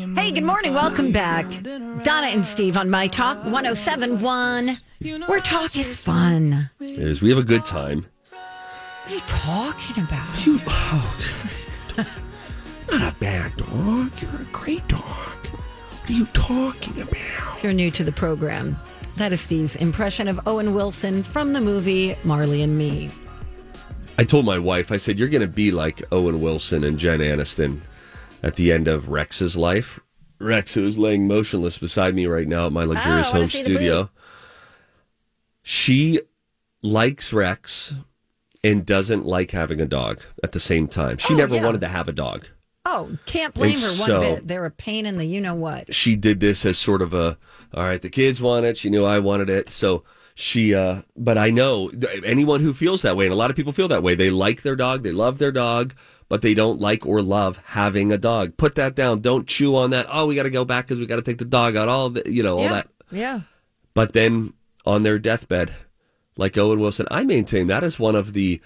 Hey, good morning. Welcome back. Donna and Steve on My Talk 1071, where talk is fun. It is. We have a good time. What are you talking about? You, oh, not a bad dog. You're a great dog. What are you talking about? If you're new to the program, that is Steve's impression of Owen Wilson from the movie Marley and Me. I told my wife, I said, you're going to be like Owen Wilson and Jen Aniston at the end of Rex's life. Rex, who is laying motionless beside me right now at my luxurious Oh, home studio. She likes Rex and doesn't like having a dog at the same time. She Oh, never yeah. wanted to have a dog. Oh, can't blame And her one so- bit. They're a pain in the you know what. she did this as sort of a all right the kids want it she knew i wanted it so she uh but i know anyone who feels that way and a lot of people feel that way they like their dog they love their dog but they don't like or love having a dog put that down don't chew on that oh we got to go back because we got to take the dog out all the you know all yeah. that Yeah. but then on their deathbed like owen wilson i maintain that is one of the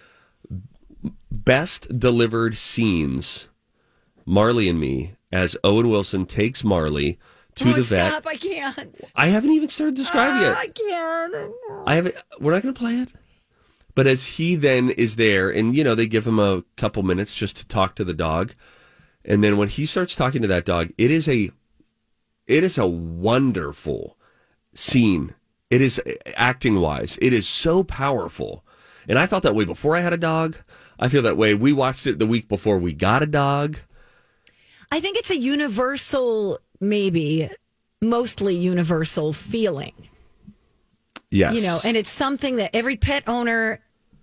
best delivered scenes marley and me as owen wilson takes marley to oh, the vet stop. I can't. I haven't even started describing Ah, it. I can't. I haven't. We're not going to play it. But as he then is there, and you know they give him a couple minutes just to talk to the dog, and then when he starts talking to that dog, it is a, it is a wonderful scene. It is acting wise. It is so powerful, and I felt that way before I had a dog. I feel that way. We watched it the week before we got a dog. I think it's a universal, maybe mostly universal feeling. Yes, You know, and it's something that every pet owner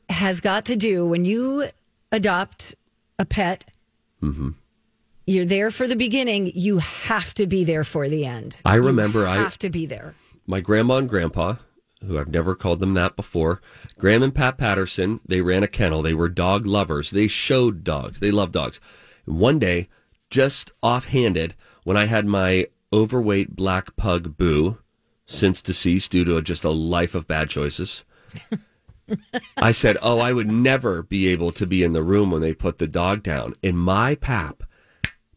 has got to do when you adopt a pet. Mm-hmm. You're there for the beginning. You have to be there for the end. I remember I- have to be there. my grandma and grandpa, who I've never called them that before, Graham and Pat Patterson, they ran a kennel. They were dog lovers. They showed dogs. They loved dogs. And one day, just offhanded, when I had my overweight black pug Boo, since deceased due to just a life of bad choices, I said, Oh, I would never be able to be in the room when they put the dog down. And my pap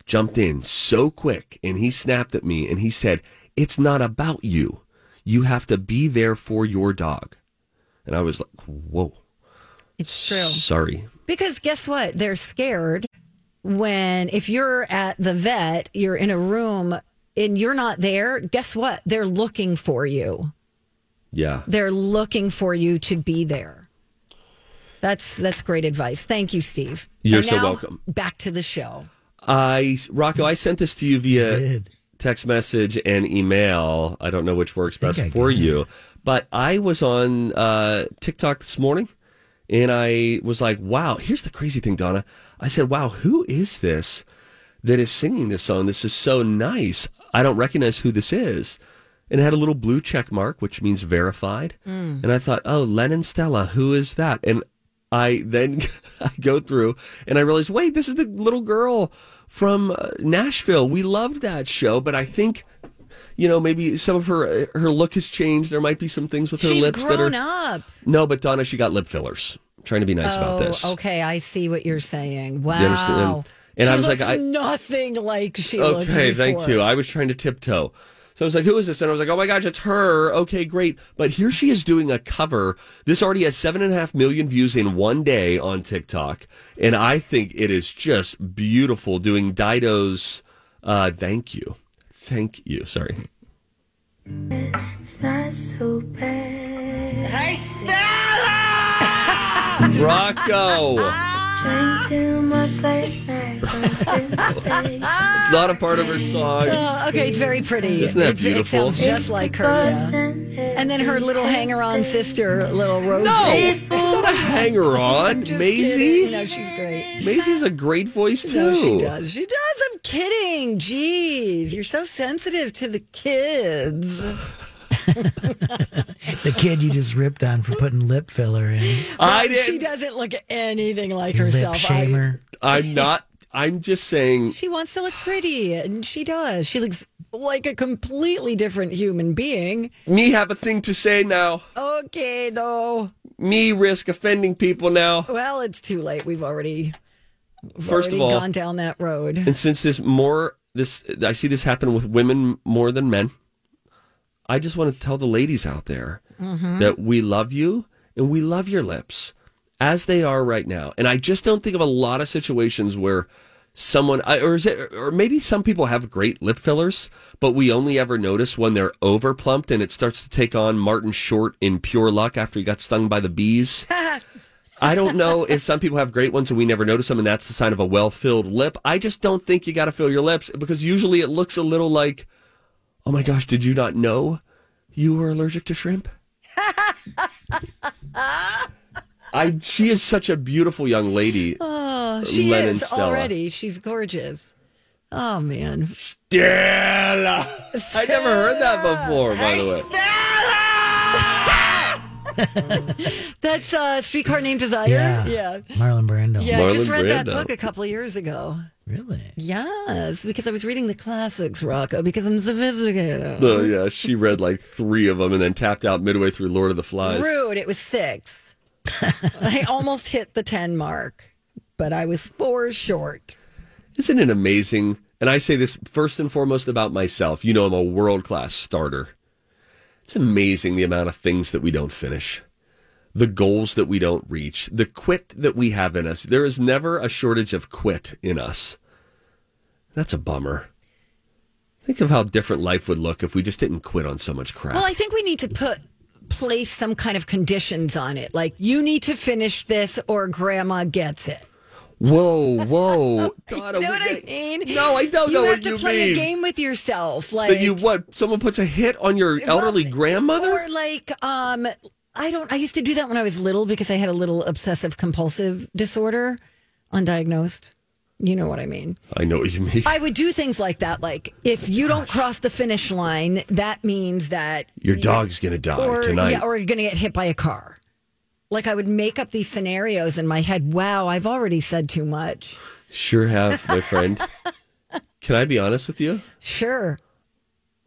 jumped in so quick and he snapped at me and he said, It's not about you. You have to be there for your dog. And I was like, Whoa, It's true. sorry. Because guess what? They're scared when, if you're at the vet, you're in a room and you're not there. Guess what? They're looking for you. Yeah. They're looking for you to be there. That's that's great advice. Thank you, Steve. You're And so now, welcome. Back to the show. I, Rocco, I sent this to you via did. text message and email. I don't know which works best I for got it. you, but I was on uh, TikTok this morning and I was like, wow, here's the crazy thing, Donna. I said, wow, who is this that is singing this song? This is so nice. I don't recognize who this is. And it had a little blue check mark, which means verified. And I thought, oh, Lennon Stella, who is that? And I then I go through and I realize, wait, this is the little girl from uh, Nashville. We loved that show, but I think, you know, maybe some of her her look has changed. There might be some things with her She's lips that are up. no, but Donna, she got lip fillers. I'm trying to be nice about this. Oh, okay. I see what you're saying. Wow. you understand? And She I was like, looks I- nothing like she looks Okay, thank you. I was trying to tiptoe. So I was like, who is this? And I was like, oh my gosh, it's her. Okay, great. But here she is doing a cover. This already has seven and a half million views in one day on TikTok. And I think it is just beautiful doing Dido's uh, thank you. Thank you. Sorry. It's not so bad. Rocco. Drink too much last night. It's not a part of her song. Oh, okay, it's very pretty. Isn't that It's- It beautiful? sounds just like her. Yeah. And then her little hanger-on sister, little Rosie. No, it's not a hanger on. Just Maisie. kidding. No, she's great. Maisie has a great voice too. No, she does. She does. I'm kidding. Jeez, you're so sensitive to the kids. The kid you just ripped on for putting lip filler in. I She didn't. doesn't look anything like Lip herself. I- shamer. I'm not. I'm just saying. she wants to look pretty, and she does. She looks like a completely different human being. Me have a thing to say now. Okay, though. Me risk offending people now. Well, it's too late. We've already, we've First of all, gone down that road. and since this more this I see this happen with women more than men. I just want to tell the ladies out there mm-hmm. that we love you and we love your lips as they are right now. And I just don't think of a lot of situations where someone or is it or maybe some people have great lip fillers, but we only ever notice when they're over plumped and it starts to take on Martin Short in pure luck after he got stung by the bees. I don't know if some people have great ones and we never notice them, and that's the sign of a well filled lip. I just don't think you got to fill your lips because usually it looks a little like, oh my gosh, did you not know you were allergic to shrimp? I she is such a beautiful young lady. Oh, she Lennon is Stella. already. She's gorgeous. Oh man. Stella. I never heard that before, by the way. That's uh Streetcar Named Desire. Yeah. Yeah. Marlon Brando. Yeah, I just Marlon read that Brando. book a couple of years ago. Really? Yes, because I was reading the classics, Rocco, because I'm sophisticated. Oh yeah, she read like three of them and then tapped out midway through Lord of the Flies. Rude. It was six. I almost hit the 10 mark, but I was four short. Isn't it amazing? And I say this first and foremost about myself. You know, I'm a world class starter. It's amazing the amount of things that we don't finish, the goals that we don't reach, the quit that we have in us. There is never a shortage of quit in us. That's a bummer. Think of how different life would look if we just didn't quit on so much crap. Well, I think we need to put place some kind of conditions on it. Like you need to finish this or grandma gets it. whoa, whoa. Donna, you know what I mean? No, I don't you know have what to you play a game with yourself. Like that you what? Someone puts a hit on your elderly Well, grandmother? Or like, um, I don't. I used to do that when I was little because I had a little obsessive compulsive disorder, undiagnosed. You know what I mean. I know what you mean. I would do things like that. Like, if you don't cross the finish line, that means that Your dog's gonna die or tonight. yeah, or you're going to get hit by a car. Like I would make up these scenarios in my head. Wow, I've already said too much. Sure have, my friend. Can I be honest with you? Sure.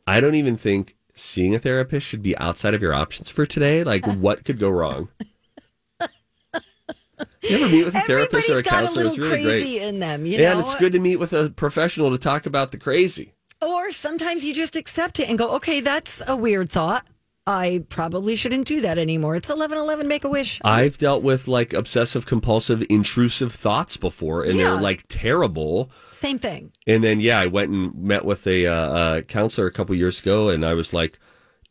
I don't even think seeing a therapist should be outside of your options for today. Like, what could go wrong? You ever meet with a therapist or Everybody's a got a counselor? little It's really crazy great. in them, you Yeah, know. and it's good to meet with a professional to talk about the crazy. Or sometimes you just accept it and go, okay, that's a weird thought. I probably shouldn't do that anymore. It's eleven eleven. Make a wish. I've dealt with like obsessive compulsive intrusive thoughts before, and Yeah. they're like terrible. Same thing. And then, yeah, I went and met with a uh, uh, counselor a couple years ago, and I was like,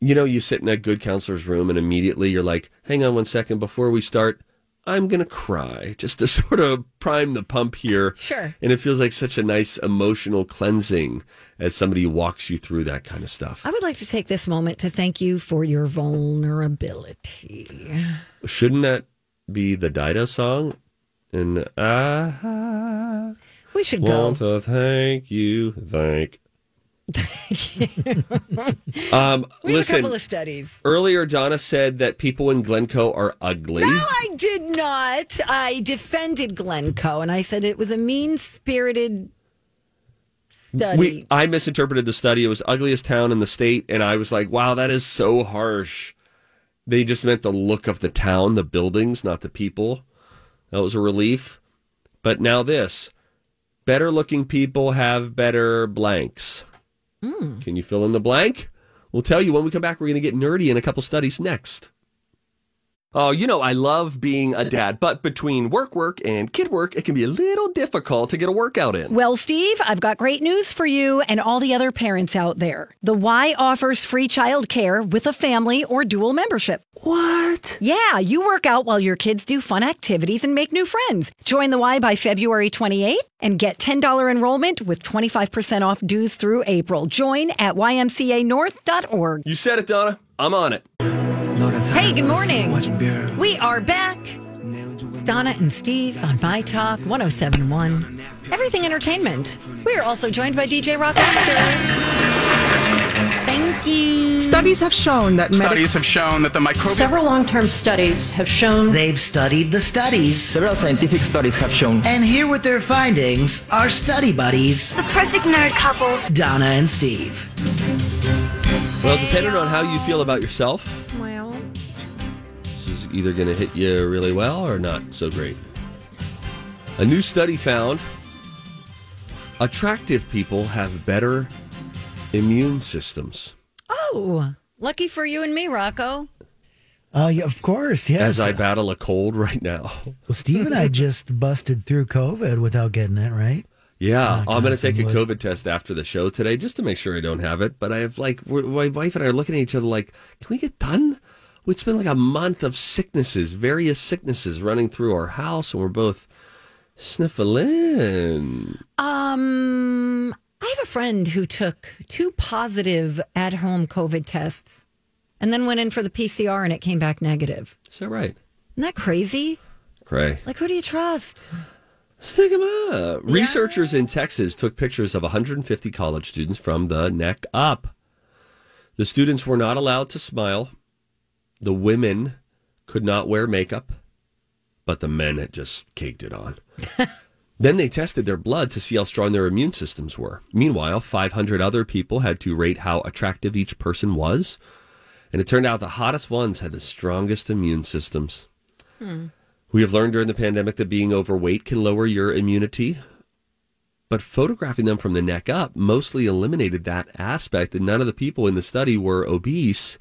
you know, you sit in a good counselor's room, and immediately you're like, hang on one second before we start. I'm gonna cry just to sort of prime the pump here. Sure. And it feels like such a nice emotional cleansing as somebody walks you through that kind of stuff. I would like to take this moment to thank you for your vulnerability. Shouldn't that be the Dido song? And I We should go. want to thank you, thank. You. Um, We have listen. a couple of studies. Earlier, Donna said that people in Glencoe are ugly. No, I did not. I defended Glencoe and I said it was a mean spirited study. We, I misinterpreted the study. It was ugliest town in the state, and I was like, "Wow, that is so harsh." They just meant the look of the town, the buildings, not the people. That was a relief. But now this: better looking people have better blanks. Hmm. Can you fill in the blank? We'll tell you when we come back. We're going to get nerdy in a couple studies next. Oh, you know, I love being a dad, but between work work and kid work, it can be a little difficult to get a workout in. Well, Steve, I've got great news for you and all the other parents out there. The Y offers free childcare with a family or dual membership. What? Yeah, you work out while your kids do fun activities and make new friends. Join the Y by February 28th and get $10 enrollment with 25% off dues through April. Join at ymcanorth.org. You said it, Donna. I'm on it. Hey, good morning. We are back. It's Donna and Steve on My Talk 1071. Everything Entertainment. We are also joined by DJ Rock Thank you. Studies have shown that medical Studies have shown that the microbial Several long term studies have shown They've studied the studies. Several scientific studies have shown And here with their findings are study buddies, The perfect nerd couple. Donna and Steve. Well, depending on how you feel about yourself, Well, this is either going to hit you really well or not so great. A new study found attractive people have better immune systems. Oh, lucky for you and me, Rocco. Oh, yeah, of course. Yes. As I battle a cold right now. well, Steve and I just busted through COVID without getting it, right? Yeah, Oh, I'm going to take a some wood. COVID test after the show today just to make sure I don't have it. But I have like, we're, my wife and I are looking at each other like, can we get done? It's been like a month of sicknesses, various sicknesses running through our house, and we're both sniffling. Um, I have a friend who took two positive at home COVID tests and then went in for the PCR and it came back negative. Is that right? Isn't that crazy? Cray. Like, who do you trust? Stick 'em up. Researchers in Texas took pictures of 150 college students from the neck up. The students were not allowed to smile. The women could not wear makeup, but the men had just caked it on. then they tested their blood to see how strong their immune systems were. Meanwhile, 500 other people had to rate how attractive each person was. And it turned out the hottest ones had the strongest immune systems. Hmm. We have learned during the pandemic that being overweight can lower your immunity, but photographing them from the neck up mostly eliminated that aspect, and none of the people in the study were obese.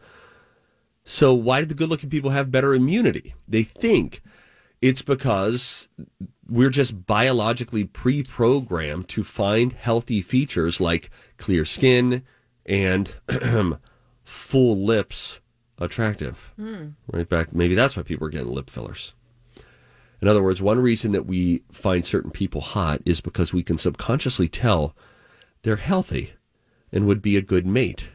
So, why did the good looking people have better immunity? They think it's because we're just biologically pre programmed to find healthy features like clear skin and full lips attractive. Hmm. Right back, maybe that's why people are getting lip fillers. In other words, one reason that we find certain people hot is because we can subconsciously tell they're healthy and would be a good mate.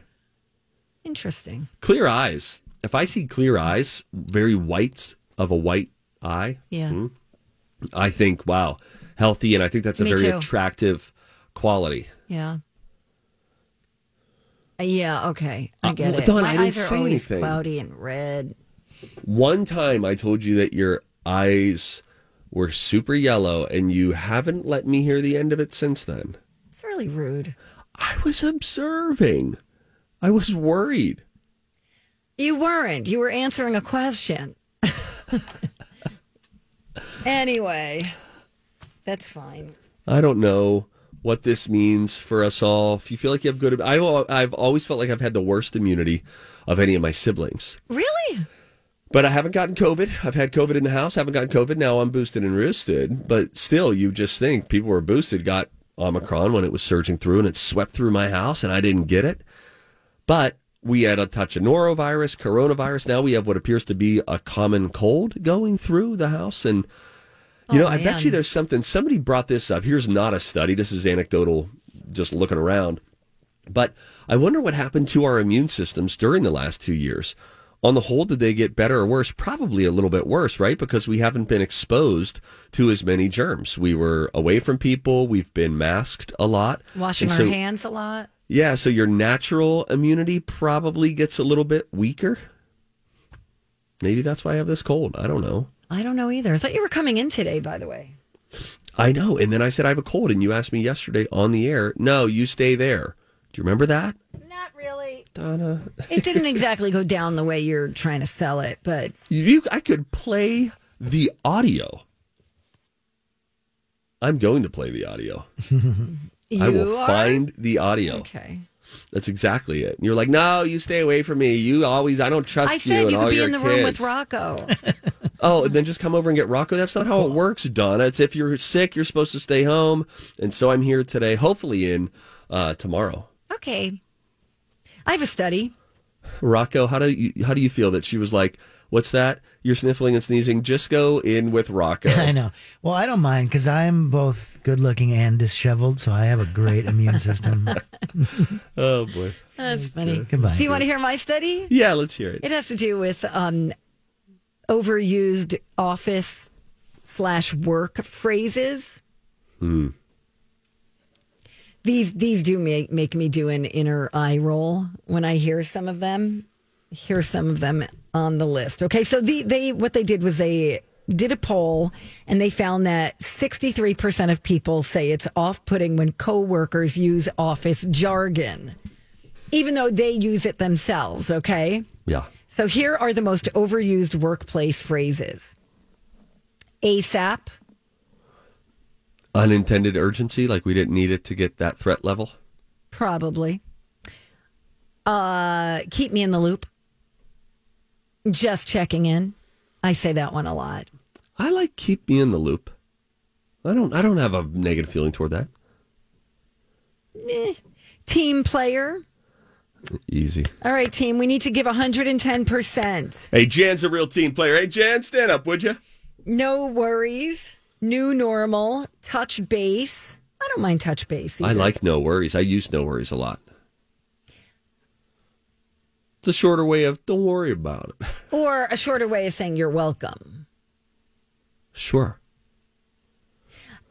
Interesting. Clear eyes. If I see clear eyes, very whites of a white eye, Yeah. I think, wow, healthy. And I think that's a Me very too. attractive quality. Yeah. Uh, Yeah, okay. I Uh, get well, it. Dawn, My I didn't eyes are say always anything. cloudy and red. One time I told you that your eyes were super yellow, and you haven't let me hear the end of it since then. It's really rude. I was observing. I was worried. You weren't. You were answering a question. anyway, that's fine. I don't know what this means for us all. If you feel like you have good, I, I've always felt like I've had the worst immunity of any of my siblings. Really? But I haven't gotten COVID. I've had COVID in the house. Haven't gotten COVID. Now I'm boosted and roosted. But still, you just think people were boosted, got Omicron when it was surging through, and it swept through my house, and I didn't get it. But we had a touch of norovirus, coronavirus. Now we have what appears to be a common cold going through the house, and you oh, know, Oh, I bet you there's something. Somebody brought this up. Here's not a study. This is anecdotal, just looking around. But I wonder what happened to our immune systems during the last two years. On the whole, did they get better or worse? Probably a little bit worse, right? Because we haven't been exposed to as many germs. We were away from people. We've been masked a lot. Washing our hands a lot. Yeah, so your natural immunity probably gets a little bit weaker. Maybe that's why I have this cold. I don't know. I don't know either. I thought you were coming in today, by the way. I know. And then I said I have a cold, and you asked me yesterday on the air. No, you stay there. Do you remember that, Not really. Donna? It didn't exactly go down the way you're trying to sell it, but You, I could play the audio. I'm going to play the audio. you I will are? find the audio. Okay. That's exactly it. You're like, no, you stay away from me. You always, I don't trust you. I you. said you all could be in the room with. Rocco. Oh, and then just come over and get Rocco. That's not how it works, Donna. It's if you're sick, you're supposed to stay home. And so I'm here today, hopefully in uh, tomorrow. okay. I have a study. Rocco, how do you how do you feel that she was like, "What's that? You're sniffling and sneezing. Just go in with Rocco." I know. Well, I don't mind because I'm both good looking and disheveled, so I have a great immune system. oh boy. That's funny. Goodbye. Do you want to hear my study? Yeah, let's hear it. It has to do with um, overused office slash work phrases. These these do make make me do an inner eye roll when I hear some of them. Hear some of them on the list. Okay, so the they what they did was they did a poll and they found that 63% of people say it's off-putting when coworkers use office jargon even though they use it themselves, okay? Yeah. So here are the most overused workplace phrases ASAP, Unintended urgency, like we didn't need it to get that threat level. Probably. Uh, keep me in the loop. Just checking in. I say that one a lot. I like keep me in the loop. I don't. I don't have a negative feeling toward that. Eh. Team player. Easy. All right, team. We need to give 110%. Hey, Jan's a real team player. Hey, Jan, stand up, would you? No worries. New normal. Touch base. I don't mind touch base. I like no worries. I use no worries a lot. It's a shorter way of don't worry about it. Or a shorter way of saying you're welcome. Sure.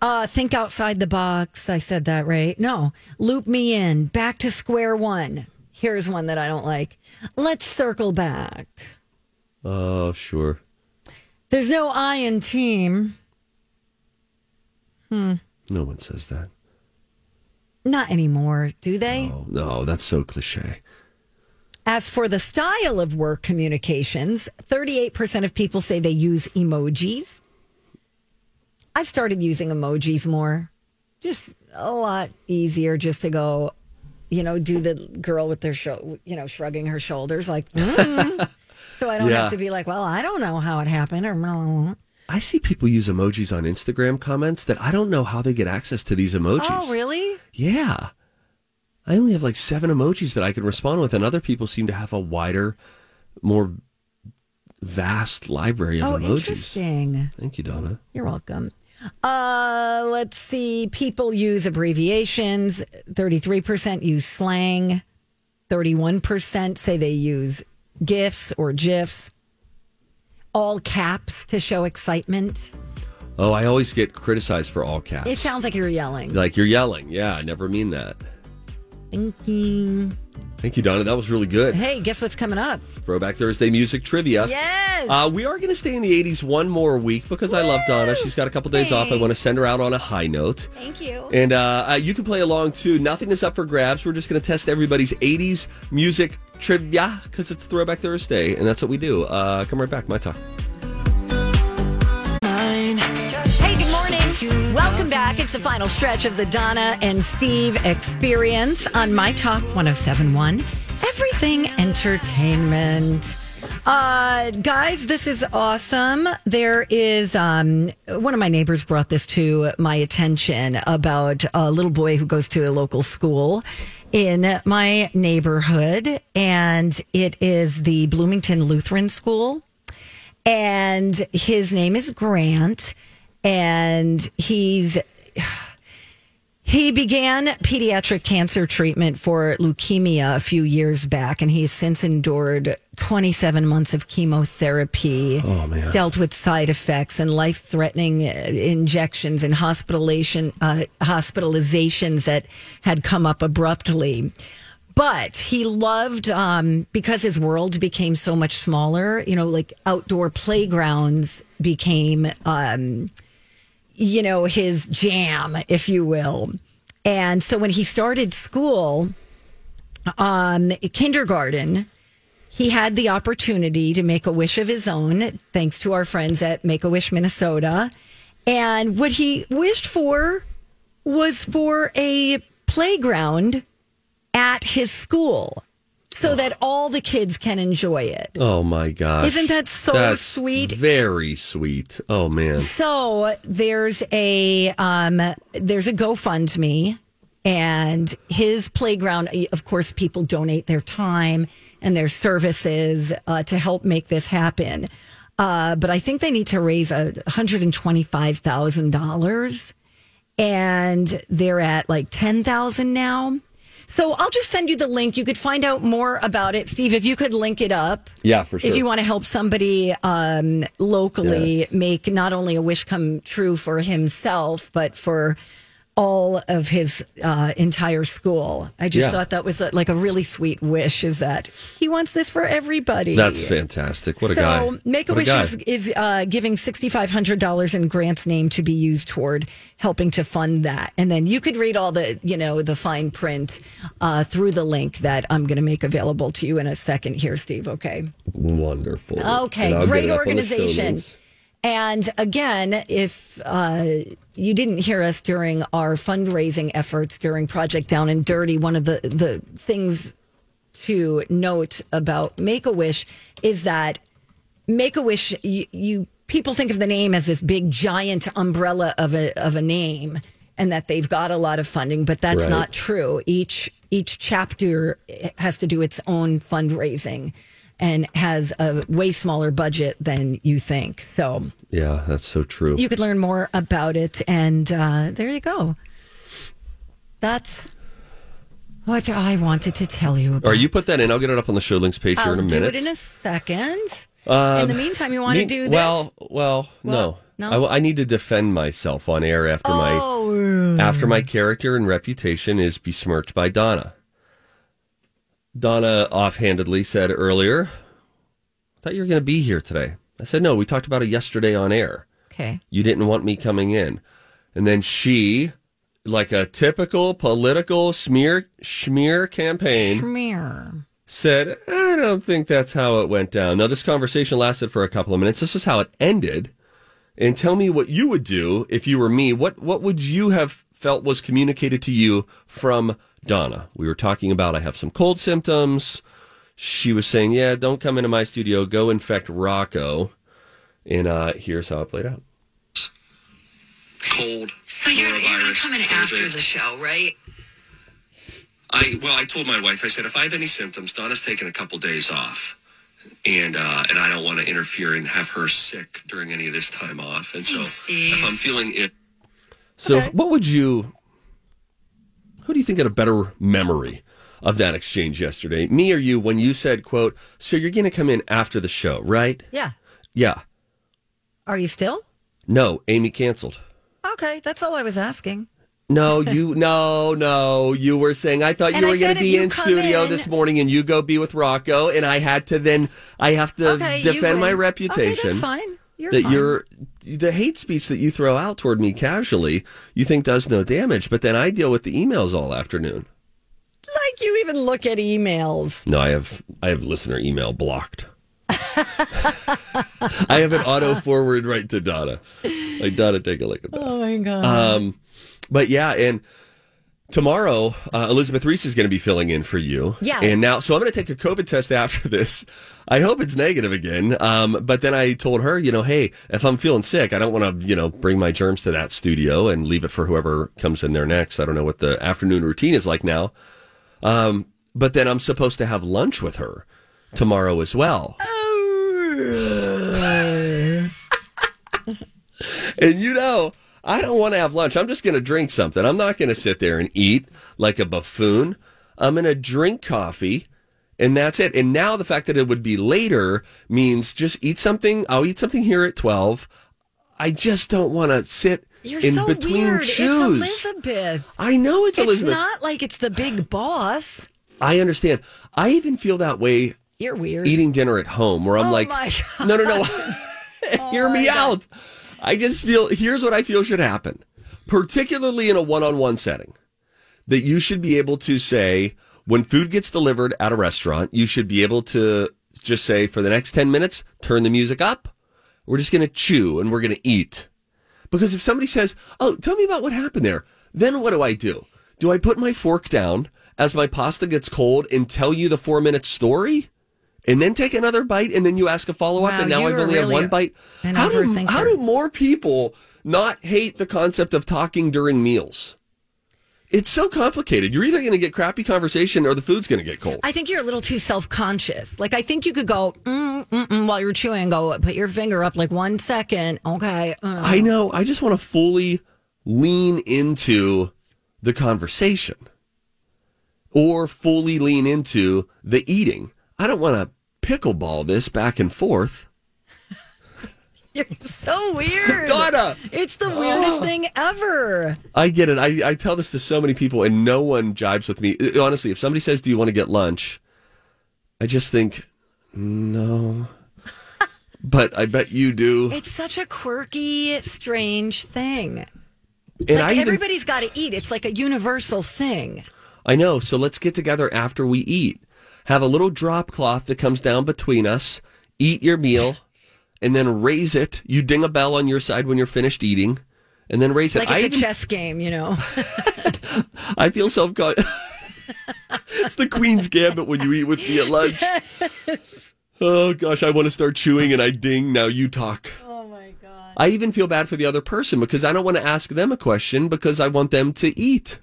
Uh, think outside the box. I said that right. No, loop me in. Back to square one. Here's one that I don't like. Let's circle back. Oh, sure. There's no I in team. Hmm. No one says that. Not anymore, do they? Oh, no, that's so cliche. As for the style of work communications, 38% of people say they use emojis. I've started using emojis more. Just a lot easier just to go, you know, do the girl with their show, you know, shrugging her shoulders like, "Mm." so I don't Yeah. have to be like, well, I don't know how it happened or I see people use emojis on Instagram comments that I don't know how they get access to these emojis. Oh, really? Yeah. I only have like seven emojis that I can respond with, and other people seem to have a wider, more vast library of Oh, emojis. interesting. Thank you, Donna. You're welcome. Uh, let's see. People use abbreviations. 33% use slang. 31% say they use GIFs or GIFs. All caps to show excitement. Oh, I always get criticized for all caps. It sounds like you're yelling. like you're yelling. Yeah, I never mean that. Thank you. Thank you, Donna. That was really good. Hey, guess what's coming up? Throwback Thursday music trivia. Yes. Uh, we are going to stay in the 80s one more week because I love Donna. She's got a couple days off. I want to send her out on a high note. Thank you. And uh, uh, you can play along too. Nothing is up for grabs. We're just going to test everybody's 80s music trivia because it's Throwback Thursday, and that's what we do. Uh, come right back. My talk. Back. It's the final stretch of the Donna and Steve experience on My Talk 1071. Everything Entertainment. Uh, guys, this is awesome. There is um, one of my neighbors brought this to my attention about a little boy who goes to a local school in my neighborhood, and it is the Bloomington Lutheran School and his name is Grant, and he's he began pediatric cancer treatment for leukemia a few years back, and he's since endured 27 months of chemotherapy, Oh, man. dealt with side effects and life threatening injections and hospitalization, uh, hospitalizations that had come up abruptly. But he loved um, because his world became so much smaller. You know, like outdoor playgrounds became um, you know, his jam, if you will. And so when he started school, um, kindergarten, he had the opportunity to make a wish of his own, thanks to our friends at Make a Wish Minnesota. And what he wished for was for a playground at his school so that all the kids can enjoy it. Oh my gosh! Isn't that so That's sweet? Very sweet. Oh man. So there's a um, there's a GoFundMe, and his playground. Of course, people donate their time and their services uh, to help make this happen. Uh, but I think they need to raise a hundred and twenty five thousand dollars, and they're at like ten thousand now. So I'll just send you the link. You could find out more about it, Steve. If you could link it up, Yeah, for sure. if you want to help somebody um, locally Yes. make not only a wish come true for himself, but for all of his uh, entire school. I just Yeah. thought that was a, like a really sweet wish. Is that he wants this for everybody? That's fantastic. What a so guy. Make a Wish is, is uh, giving sixty five hundred dollars in Grant's name to be used toward helping to fund that, and then you could read all the you know the fine print uh, through the link that I'm going to make available to you in a second here, Steve. Okay. wonderful. Okay, great organization. And again, if uh, you didn't hear us during our fundraising efforts during Project Down and Dirty, one of the, the things to note about Make a Wish is that Make a Wish, you, you people think of the name as this big giant umbrella of a of a name, and that they've got a lot of funding, but that's Right. not true. Each each chapter has to do its own fundraising and has a way smaller budget than you think. So Yeah, that's so true. you could learn more about it, and uh, there you go. That's what I wanted to tell you about. Or you put that in. I'll get it up on the show links page here I'll in a minute. do it in a second. in the meantime, you want to do this? Well, well, no. no? I, I need to defend myself on air after oh, my after my character and reputation is besmirched by Donna. Donna offhandedly said earlier, "I thought you were going to be here today." I said, "No, we talked about it yesterday on air. okay. You didn't want me coming in." And then she, like a typical political smear smear campaign, Schmear. said, I don't think that's how it went down. Now, this conversation lasted for a couple of minutes. This is how it ended. And tell me what you would do if you were me. What, what would you have felt was communicated to you from Donna? We were talking about I have some cold symptoms. She was saying, Yeah, don't come into my studio. Go infect Rocco. And uh, here's how it played out. cold. So you're, you're coronavirus, coming COVID. after the show, right? I well, I told my wife. I said if I have any symptoms, Donna's taking a couple days off, and uh, and I don't want to interfere and have her sick during any of this time off. And so Thanks, if I'm feeling it, So, Okay. what would you, who do you think had a better memory of that exchange yesterday? Me or you when you said, quote, so you're going to come in after the show, right? Yeah. Yeah. Are you still? No, Amy canceled. Okay, that's all I was asking. No, you, no, no. You were saying, I thought And you were going to be in studio in- this morning and you go be with Rocco. And I had to then, I have to Okay, defend my reputation. Okay, that's fine. You're that fine. you're the hate speech that you throw out toward me casually, you think does no damage, but then I deal with the emails all afternoon. like you even look at emails. No, I have I have listener email blocked. I have it auto forward right to Donna. Like Donna, take a look at that. Oh my god. Um, but yeah, and tomorrow uh, Elizabeth Ries is going to be filling in for you. Yeah. And now, so I'm going to take a COVID test after this. I hope it's negative again. Um, but then I told her, you know, hey, if I'm feeling sick, I don't want to, you know, bring my germs to that studio and leave it for whoever comes in there next. I don't know what the afternoon routine is like now. Um, but then I'm supposed to have lunch with her tomorrow as well. And you know, I don't want to have lunch. I'm just going to drink something. I'm not going to sit there and eat like a buffoon. I'm going to drink coffee and that's it. And now the fact that it would be later means just eat something. I'll eat something here at 12. I just don't want to sit You're in so between weird. shoes. It's Elizabeth. I know it's, It's Elizabeth. It's not like it's the big boss. I understand. I even feel that way You're weird. eating dinner at home where I'm Oh like, no, no, no. Hear oh my me God. out. I just feel, here's what I feel should happen, particularly in a one on one setting, that you should be able to say, when food gets delivered at a restaurant, you should be able to just say, for the next 10 minutes, turn the music up. We're just going to chew and we're going to eat. Because if somebody says, Oh, tell me about what happened there, then what do I do? Do I put my fork down as my pasta gets cold and tell you the four minute story? And then take another bite and then you ask a follow up Wow, and now I've only had one bite? How do, how do more people not hate the concept of talking during meals? It's so complicated. You're either going to get crappy conversation or the food's going to get cold. I think you're a little too self conscious. Like I think you could go mm, mm, mm, while you're chewing. Go put your finger up like one second. Okay. uh. I know. I just want to fully lean into the conversation or fully lean into the eating. I don't want to pickleball this back and forth. You're so weird. Donna! It's the weirdest oh. thing ever. I get it. I, I tell this to so many people and no one jibes with me. Honestly, if somebody says, Do you want to get lunch? I just think, No. but I bet you do. It's such a quirky, strange thing. And like even everybody's got to eat. It's like a universal thing. I know. So let's get together after we eat. Have a little drop cloth that comes down between us. Eat your meal, and then raise it. You ding a bell on your side when you're finished eating, and then raise it. Like I it's a even- chess game, you know. I feel self conscious. it's the Queen's Gambit when you eat with me at lunch. Oh gosh, I want to start chewing and I ding. Now you talk. Oh my god. I even feel bad for the other person because I don't want to ask them a question because I want them to eat.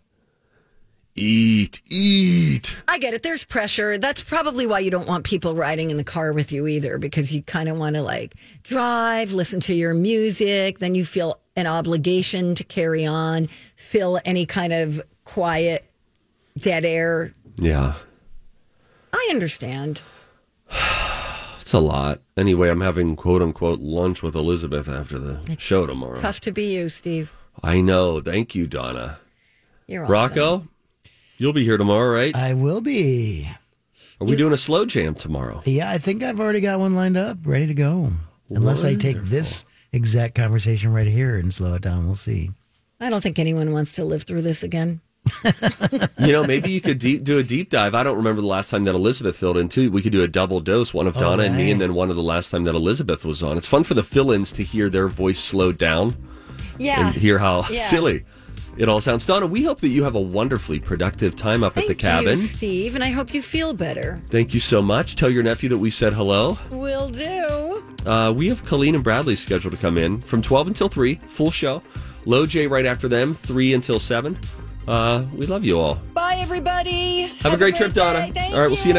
Eat, eat. I get it. There's pressure. That's probably why you don't want people riding in the car with you either, because you kind of want to like drive, listen to your music. Then you feel an obligation to carry on, fill any kind of quiet, dead air. Yeah, I understand. it's a lot. Anyway, I'm having quote unquote lunch with Elizabeth after the show tomorrow. Tough to be you, Steve. I know. Thank you, Donna. You're welcome. Rocco, you'll be here tomorrow, right? I will be. Are we doing a slow jam tomorrow? Yeah, I think I've already got one lined up, ready to go. Unless I take this exact conversation right here and slow it down, we'll see. I don't think anyone wants to live through this again. You know, maybe you could deep, do a deep dive. I don't remember the last time that Elizabeth filled in too. We could do a double dose, one of Donna and me, and then one of the last time that Elizabeth was on. It's fun for the fill-ins to hear their voice slowed down Yeah. and hear how Yeah. silly it all sounds. Donna, we hope that you have a wonderfully productive time up Thank at the cabin. you, Steve, and I hope you feel better. Thank you so much. Tell your nephew that we said hello. Will do. Uh, we have Colleen and Bradley scheduled to come in from 12 until 3, full show. Low J right after them, 3 until 7. Uh, we love you all. Bye, everybody. Have, a great, trip, day. Donna. Thank all right, we'll see you next